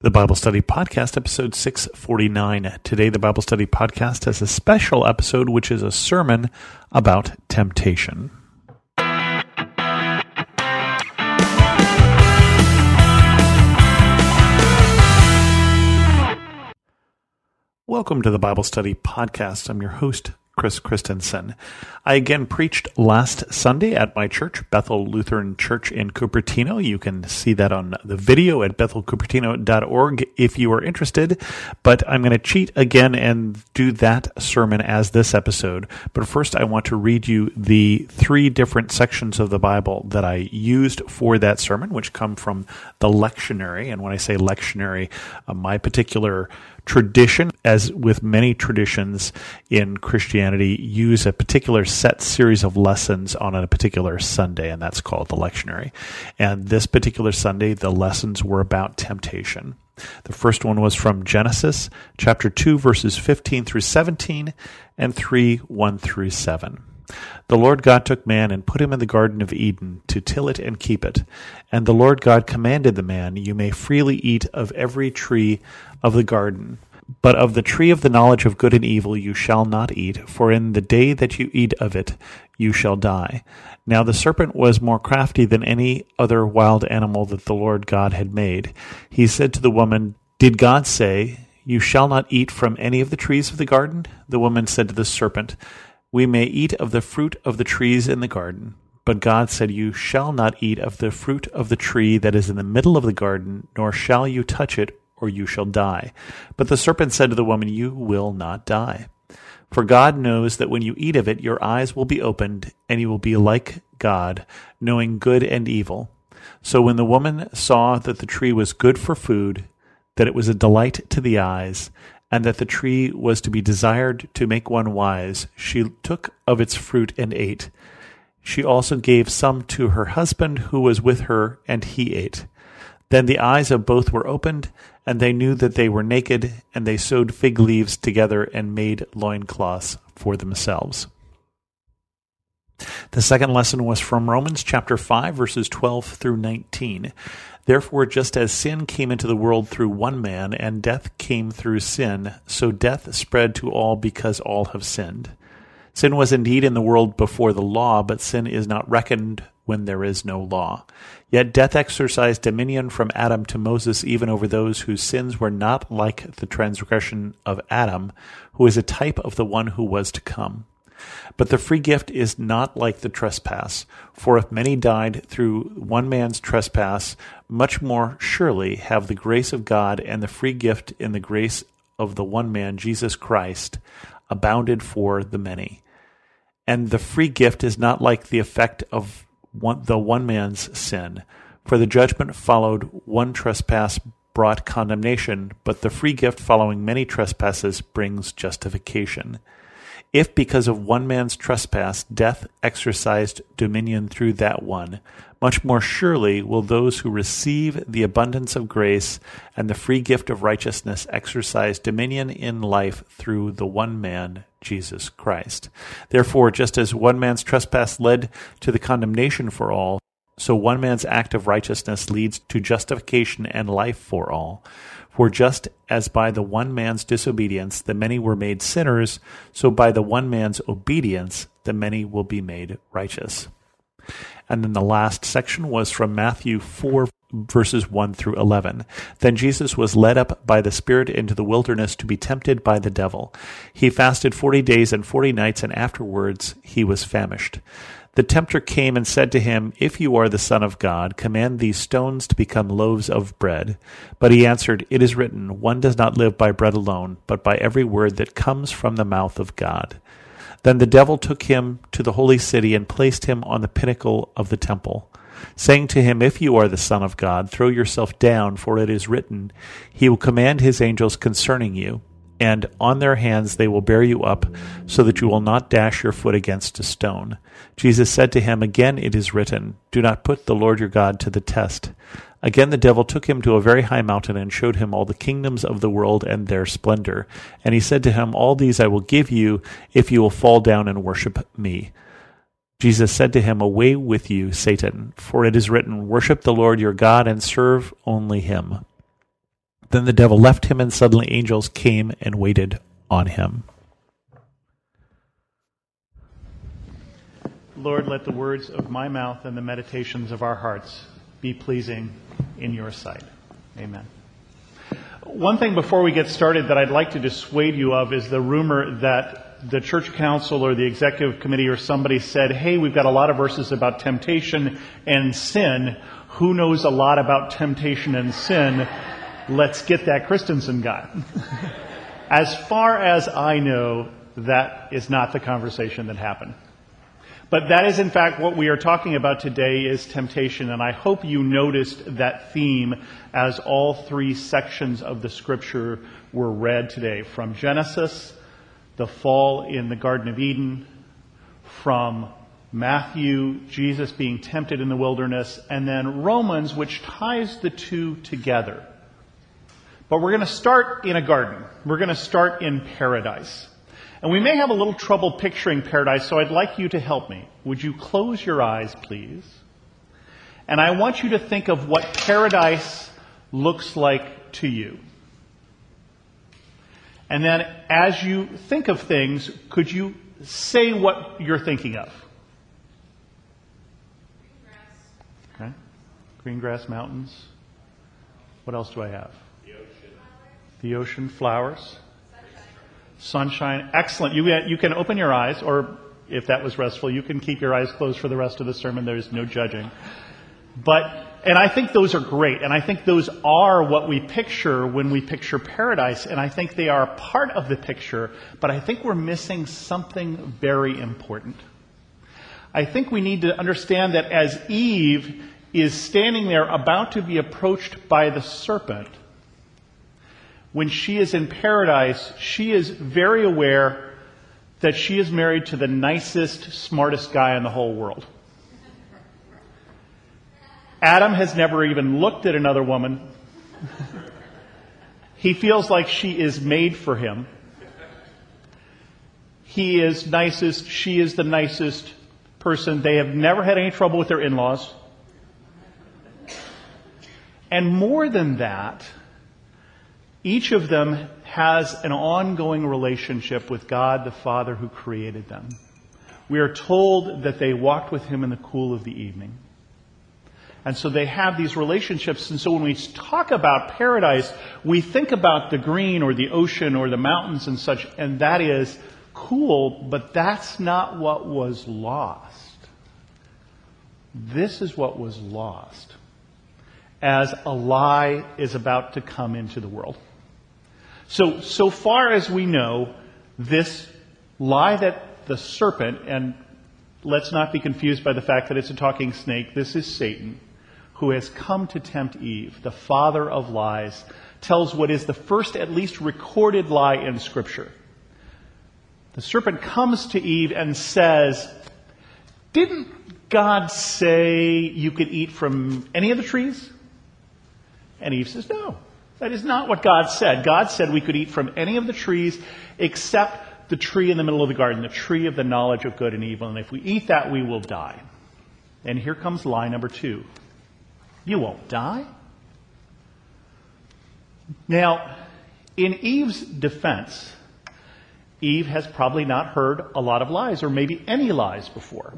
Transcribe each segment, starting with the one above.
The Bible Study Podcast, episode 649. Today, the Bible Study Podcast has a special episode, which is a sermon about temptation. Welcome to the Bible Study Podcast. I'm your host, Chris Christensen. I again preached last Sunday at my church, Bethel Lutheran Church in Cupertino. You can see that on the video at bethelcupertino.org if you are interested. But I'm going to cheat again and do that sermon as this episode. But first, I want to read you the three different sections of the Bible that I used for that sermon, which come from the lectionary. And when I say lectionary, uh, my particular tradition, as with many traditions in Christianity, use a particular set series of lessons on a particular Sunday, and that's called the lectionary. And this particular Sunday, the lessons were about temptation. The first one was from Genesis chapter 2, verses 15 through 17, and 3, 1 through 7. The Lord God took man and put him in the Garden of Eden to till it and keep it. And the Lord God commanded the man, You may freely eat of every tree of the garden. But of the tree of the knowledge of good and evil you shall not eat, for in the day that you eat of it you shall die. Now the serpent was more crafty than any other wild animal that the Lord God had made. He said to the woman, Did God say, You shall not eat from any of the trees of the garden? The woman said to the serpent, We may eat of the fruit of the trees in the garden. But God said, You shall not eat of the fruit of the tree that is in the middle of the garden, nor shall you touch it, or you shall die. But the serpent said to the woman, You will not die. For God knows that when you eat of it, your eyes will be opened, and you will be like God, knowing good and evil. So when the woman saw that the tree was good for food, that it was a delight to the eyes, and that the tree was to be desired to make one wise, she took of its fruit and ate. She also gave some to her husband who was with her, and he ate. Then the eyes of both were opened, and they knew that they were naked, and they sewed fig leaves together and made loincloths for themselves. The second lesson was from Romans chapter 5, verses 12 through 19. Therefore, just as sin came into the world through one man, and death came through sin, so death spread to all because all have sinned. Sin was indeed in the world before the law, but sin is not reckoned when there is no law. Yet death exercised dominion from Adam to Moses even over those whose sins were not like the transgression of Adam, who is a type of the one who was to come. But the free gift is not like the trespass, for if many died through one man's trespass, much more surely have the grace of God and the free gift in the grace of the one man, Jesus Christ, abounded for the many. And the free gift is not like the effect of one, the one man's sin. For the judgment followed one trespass brought condemnation, but the free gift following many trespasses brings justification. If because of one man's trespass death exercised dominion through that one, much more surely will those who receive the abundance of grace and the free gift of righteousness exercise dominion in life through the one man, Jesus Christ. Therefore, just as one man's trespass led to the condemnation for all, so one man's act of righteousness leads to justification and life for all. For just as by the one man's disobedience the many were made sinners, so by the one man's obedience the many will be made righteous. And then the last section was from Matthew 4, verses 1 through 11. Then Jesus was led up by the Spirit into the wilderness to be tempted by the devil. He fasted forty days and forty nights, and afterwards he was famished. The tempter came and said to him, If you are the Son of God, command these stones to become loaves of bread. But he answered, It is written, One does not live by bread alone, but by every word that comes from the mouth of God. Then the devil took him to the holy city and placed him on the pinnacle of the temple, saying to him, If you are the Son of God, throw yourself down, for it is written, He will command His angels concerning you and on their hands they will bear you up, so that you will not dash your foot against a stone. Jesus said to him, Again it is written, Do not put the Lord your God to the test. Again the devil took him to a very high mountain and showed him all the kingdoms of the world and their splendor. And he said to him, All these I will give you if you will fall down and worship me. Jesus said to him, Away with you, Satan, for it is written, Worship the Lord your God and serve only him. Then the devil left him, and suddenly angels came and waited on him. Lord, let the words of my mouth and the meditations of our hearts be pleasing in your sight. Amen. One thing before we get started that I'd like to dissuade you of is the rumor that the church council or the executive committee or somebody said, hey, we've got a lot of verses about temptation and sin. Who knows a lot about temptation and sin? Let's get that Christensen guy. as far as I know, that is not the conversation that happened. But that is in fact what we are talking about today is temptation, and I hope you noticed that theme as all three sections of the scripture were read today. From Genesis, the fall in the Garden of Eden, from Matthew, Jesus being tempted in the wilderness, and then Romans, which ties the two together. But we're going to start in a garden. We're going to start in paradise. And we may have a little trouble picturing paradise, so I'd like you to help me. Would you close your eyes, please? And I want you to think of what paradise looks like to you. And then as you think of things, could you say what you're thinking of? green Okay. Green grass mountains. What else do I have? The ocean. The ocean, flowers sunshine. Excellent. You, you can open your eyes, or if that was restful, you can keep your eyes closed for the rest of the sermon. There's no judging. But, and I think those are great. And I think those are what we picture when we picture paradise. And I think they are part of the picture. But I think we're missing something very important. I think we need to understand that as Eve is standing there about to be approached by the serpent, when she is in paradise, she is very aware that she is married to the nicest, smartest guy in the whole world. Adam has never even looked at another woman. he feels like she is made for him. He is nicest, she is the nicest person. They have never had any trouble with their in laws. And more than that, each of them has an ongoing relationship with God the Father who created them. We are told that they walked with Him in the cool of the evening. And so they have these relationships. And so when we talk about paradise, we think about the green or the ocean or the mountains and such, and that is cool, but that's not what was lost. This is what was lost as a lie is about to come into the world. So, so far as we know, this lie that the serpent, and let's not be confused by the fact that it's a talking snake, this is Satan, who has come to tempt Eve, the father of lies, tells what is the first, at least recorded lie in Scripture. The serpent comes to Eve and says, Didn't God say you could eat from any of the trees? And Eve says, No. That is not what God said. God said we could eat from any of the trees except the tree in the middle of the garden, the tree of the knowledge of good and evil. And if we eat that, we will die. And here comes lie number two. You won't die. Now, in Eve's defense, Eve has probably not heard a lot of lies, or maybe any lies before.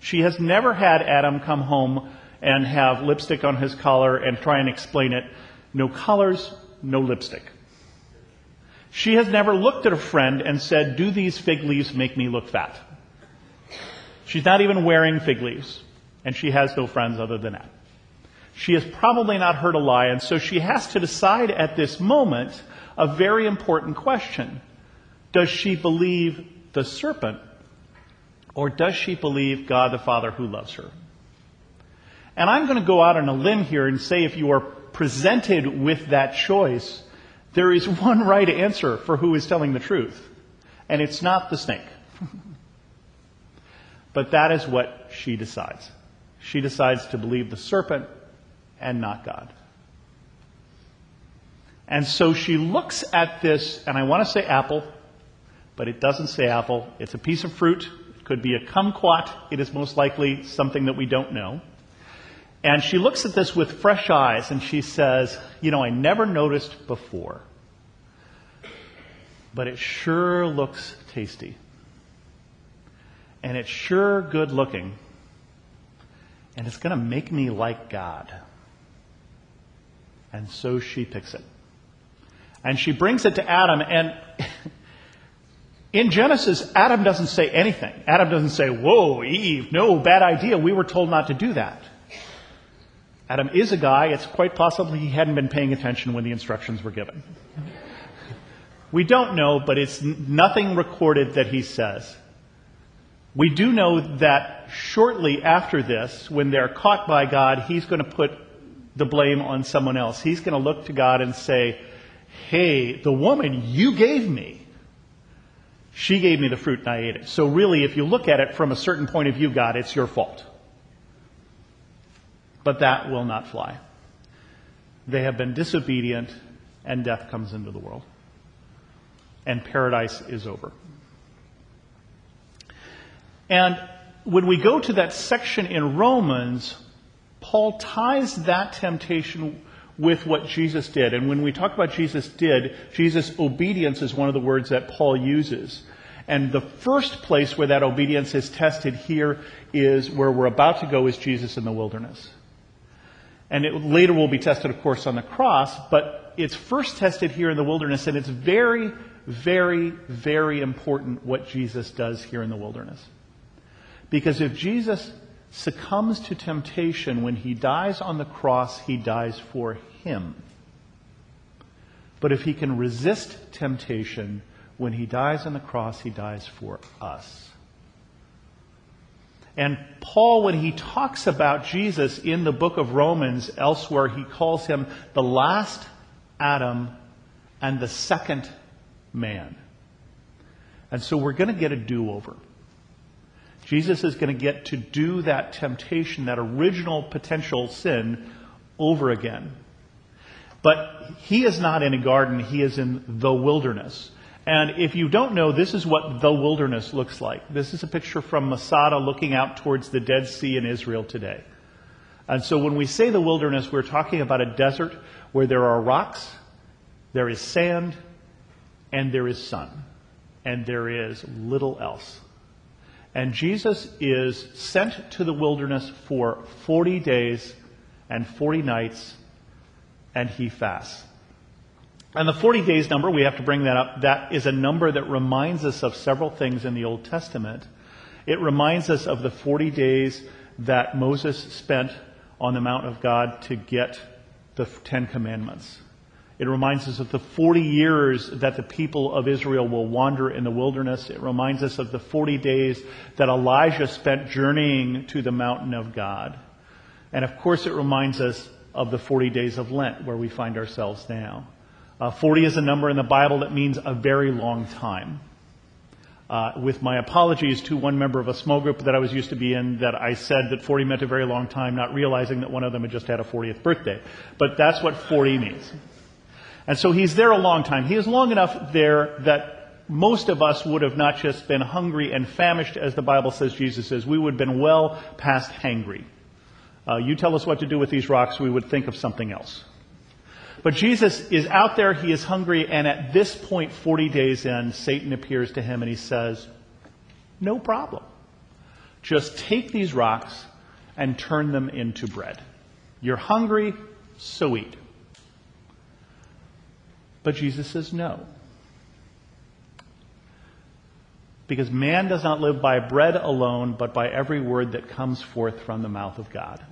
She has never had Adam come home and have lipstick on his collar and try and explain it no colors, no lipstick. She has never looked at a friend and said, Do these fig leaves make me look fat? She's not even wearing fig leaves, and she has no friends other than that. She has probably not heard a lie, and so she has to decide at this moment a very important question. Does she believe the serpent, or does she believe God the Father who loves her? And I'm going to go out on a limb here and say if you are presented with that choice, there is one right answer for who is telling the truth. And it's not the snake. but that is what she decides. She decides to believe the serpent and not God. And so she looks at this, and I want to say apple, but it doesn't say apple. It's a piece of fruit. It could be a kumquat. It is most likely something that we don't know. And she looks at this with fresh eyes and she says, You know, I never noticed before, but it sure looks tasty. And it's sure good looking. And it's going to make me like God. And so she picks it. And she brings it to Adam. And in Genesis, Adam doesn't say anything. Adam doesn't say, Whoa, Eve, no, bad idea. We were told not to do that. Adam is a guy. It's quite possible he hadn't been paying attention when the instructions were given. We don't know, but it's nothing recorded that he says. We do know that shortly after this, when they're caught by God, he's going to put the blame on someone else. He's going to look to God and say, Hey, the woman you gave me, she gave me the fruit and I ate it. So really, if you look at it from a certain point of view, God, it's your fault. But that will not fly. They have been disobedient, and death comes into the world. And paradise is over. And when we go to that section in Romans, Paul ties that temptation with what Jesus did. And when we talk about Jesus did, Jesus' obedience is one of the words that Paul uses. And the first place where that obedience is tested here is where we're about to go is Jesus in the wilderness. And it later will be tested, of course, on the cross, but it's first tested here in the wilderness, and it's very, very, very important what Jesus does here in the wilderness. Because if Jesus succumbs to temptation when he dies on the cross, he dies for him. But if he can resist temptation, when he dies on the cross, he dies for us. And Paul, when he talks about Jesus in the book of Romans, elsewhere, he calls him the last Adam and the second man. And so we're going to get a do over. Jesus is going to get to do that temptation, that original potential sin, over again. But he is not in a garden, he is in the wilderness. And if you don't know, this is what the wilderness looks like. This is a picture from Masada looking out towards the Dead Sea in Israel today. And so when we say the wilderness, we're talking about a desert where there are rocks, there is sand, and there is sun. And there is little else. And Jesus is sent to the wilderness for 40 days and 40 nights, and he fasts. And the 40 days number, we have to bring that up. That is a number that reminds us of several things in the Old Testament. It reminds us of the 40 days that Moses spent on the Mount of God to get the Ten Commandments. It reminds us of the 40 years that the people of Israel will wander in the wilderness. It reminds us of the 40 days that Elijah spent journeying to the mountain of God. And of course, it reminds us of the 40 days of Lent where we find ourselves now. Uh, 40 is a number in the Bible that means a very long time. Uh, with my apologies to one member of a small group that I was used to be in, that I said that 40 meant a very long time, not realizing that one of them had just had a 40th birthday. But that's what 40 means. And so he's there a long time. He is long enough there that most of us would have not just been hungry and famished, as the Bible says Jesus is. We would have been well past hangry. Uh, you tell us what to do with these rocks, we would think of something else. But Jesus is out there, he is hungry, and at this point, 40 days in, Satan appears to him and he says, No problem. Just take these rocks and turn them into bread. You're hungry, so eat. But Jesus says no. Because man does not live by bread alone, but by every word that comes forth from the mouth of God.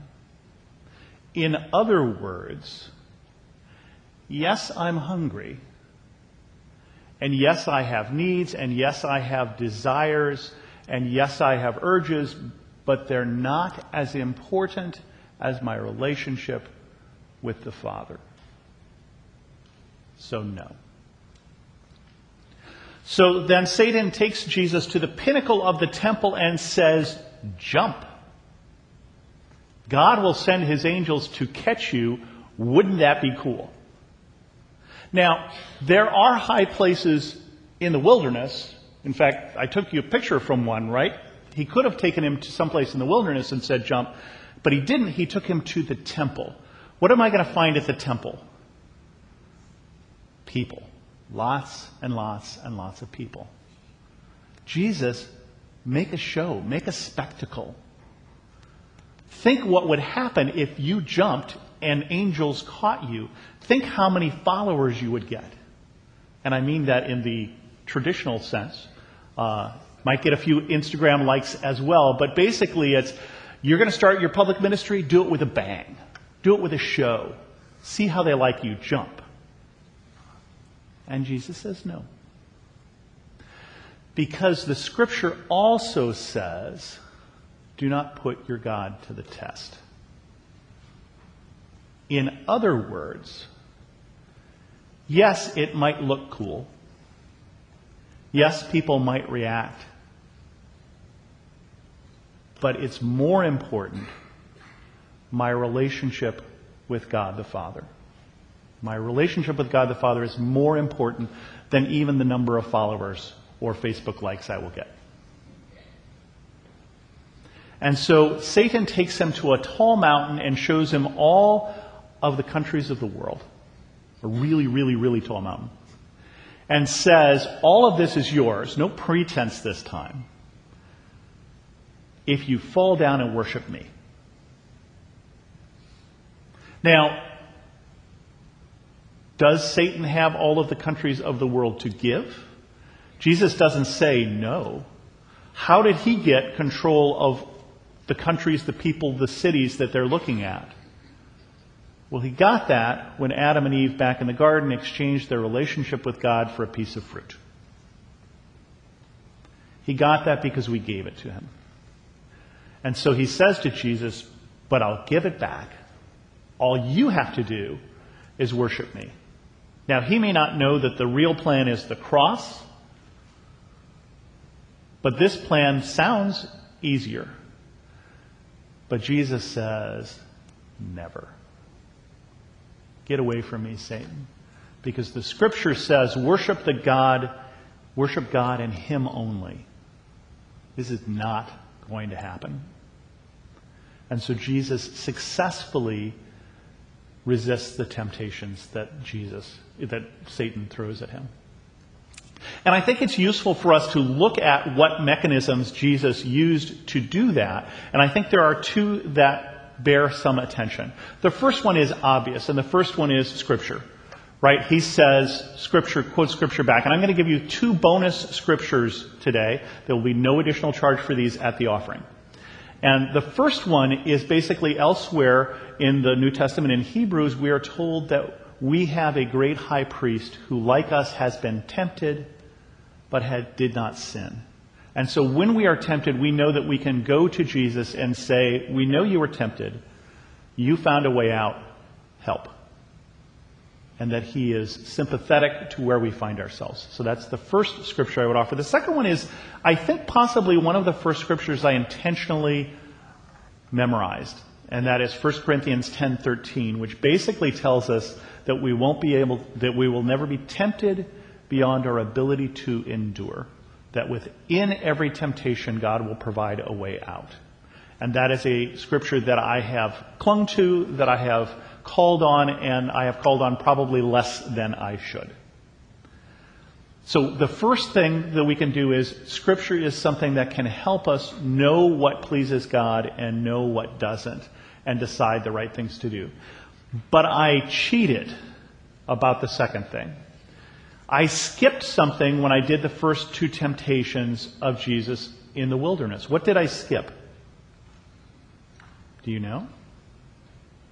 In other words, yes, I'm hungry. And yes, I have needs. And yes, I have desires. And yes, I have urges. But they're not as important as my relationship with the Father. So, no. So then Satan takes Jesus to the pinnacle of the temple and says, Jump. God will send his angels to catch you. Wouldn't that be cool? Now, there are high places in the wilderness. In fact, I took you a picture from one, right? He could have taken him to someplace in the wilderness and said, jump. But he didn't. He took him to the temple. What am I going to find at the temple? People. Lots and lots and lots of people. Jesus, make a show, make a spectacle. Think what would happen if you jumped and angels caught you. Think how many followers you would get. And I mean that in the traditional sense. Uh, might get a few Instagram likes as well, but basically it's you're going to start your public ministry, do it with a bang. Do it with a show. See how they like you, jump. And Jesus says no. Because the scripture also says, do not put your God to the test. In other words, yes, it might look cool. Yes, people might react. But it's more important my relationship with God the Father. My relationship with God the Father is more important than even the number of followers or Facebook likes I will get. And so Satan takes him to a tall mountain and shows him all of the countries of the world. A really, really, really tall mountain. And says, all of this is yours. No pretense this time. If you fall down and worship me. Now, does Satan have all of the countries of the world to give? Jesus doesn't say no. How did he get control of the countries, the people, the cities that they're looking at? Well, he got that when Adam and Eve back in the garden exchanged their relationship with God for a piece of fruit. He got that because we gave it to him. And so he says to Jesus, But I'll give it back. All you have to do is worship me. Now, he may not know that the real plan is the cross, but this plan sounds easier. But Jesus says, Never. Get away from me, Satan. Because the scripture says, worship the God, worship God and Him only. This is not going to happen. And so Jesus successfully resists the temptations that Jesus, that Satan throws at him. And I think it's useful for us to look at what mechanisms Jesus used to do that. And I think there are two that bear some attention. The first one is obvious, and the first one is Scripture. Right? He says Scripture, quotes Scripture back. And I'm going to give you two bonus Scriptures today. There will be no additional charge for these at the offering. And the first one is basically elsewhere in the New Testament in Hebrews, we are told that we have a great high priest who, like us, has been tempted, but had, did not sin. And so when we are tempted, we know that we can go to Jesus and say, We know you were tempted. You found a way out. Help. And that he is sympathetic to where we find ourselves. So that's the first scripture I would offer. The second one is, I think possibly one of the first scriptures I intentionally memorized. And that is 1 Corinthians 10:13, which basically tells us that we won't be able that we will never be tempted beyond our ability to endure. That within every temptation God will provide a way out. And that is a scripture that I have clung to, that I have called on, and I have called on probably less than I should. So the first thing that we can do is scripture is something that can help us know what pleases God and know what doesn't and decide the right things to do. But I cheated about the second thing. I skipped something when I did the first two temptations of Jesus in the wilderness. What did I skip? Do you know?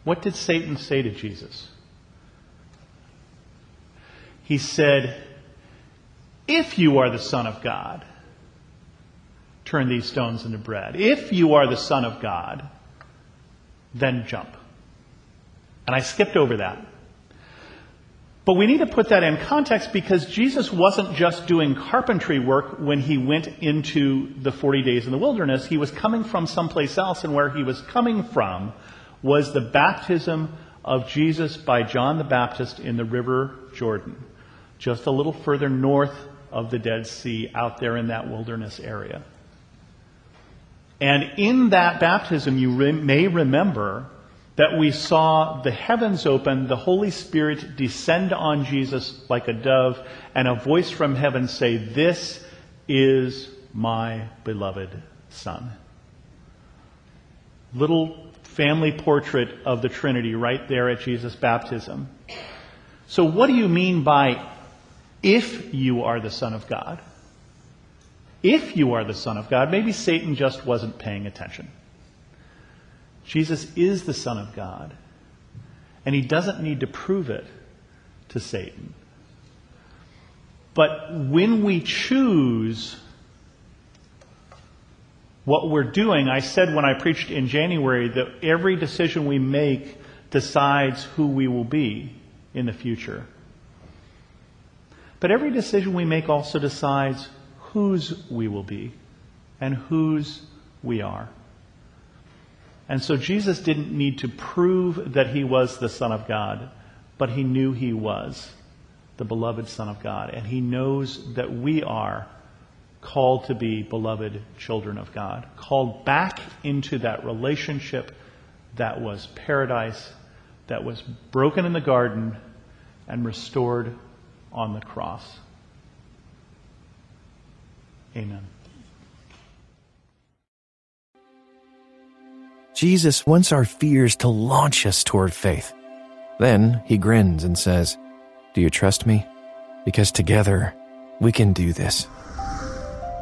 What did Satan say to Jesus? He said, If you are the Son of God, turn these stones into bread. If you are the Son of God, then jump. And I skipped over that. But we need to put that in context because Jesus wasn't just doing carpentry work when he went into the 40 days in the wilderness. He was coming from someplace else, and where he was coming from was the baptism of Jesus by John the Baptist in the River Jordan, just a little further north of the Dead Sea, out there in that wilderness area. And in that baptism, you re- may remember that we saw the heavens open, the Holy Spirit descend on Jesus like a dove, and a voice from heaven say, This is my beloved Son. Little family portrait of the Trinity right there at Jesus' baptism. So, what do you mean by if you are the Son of God? If you are the Son of God, maybe Satan just wasn't paying attention. Jesus is the Son of God, and he doesn't need to prove it to Satan. But when we choose what we're doing, I said when I preached in January that every decision we make decides who we will be in the future. But every decision we make also decides whose we will be and whose we are. And so Jesus didn't need to prove that he was the Son of God, but he knew he was the beloved Son of God. And he knows that we are called to be beloved children of God, called back into that relationship that was paradise, that was broken in the garden and restored on the cross. Amen. Jesus wants our fears to launch us toward faith. Then he grins and says, Do you trust me? Because together we can do this.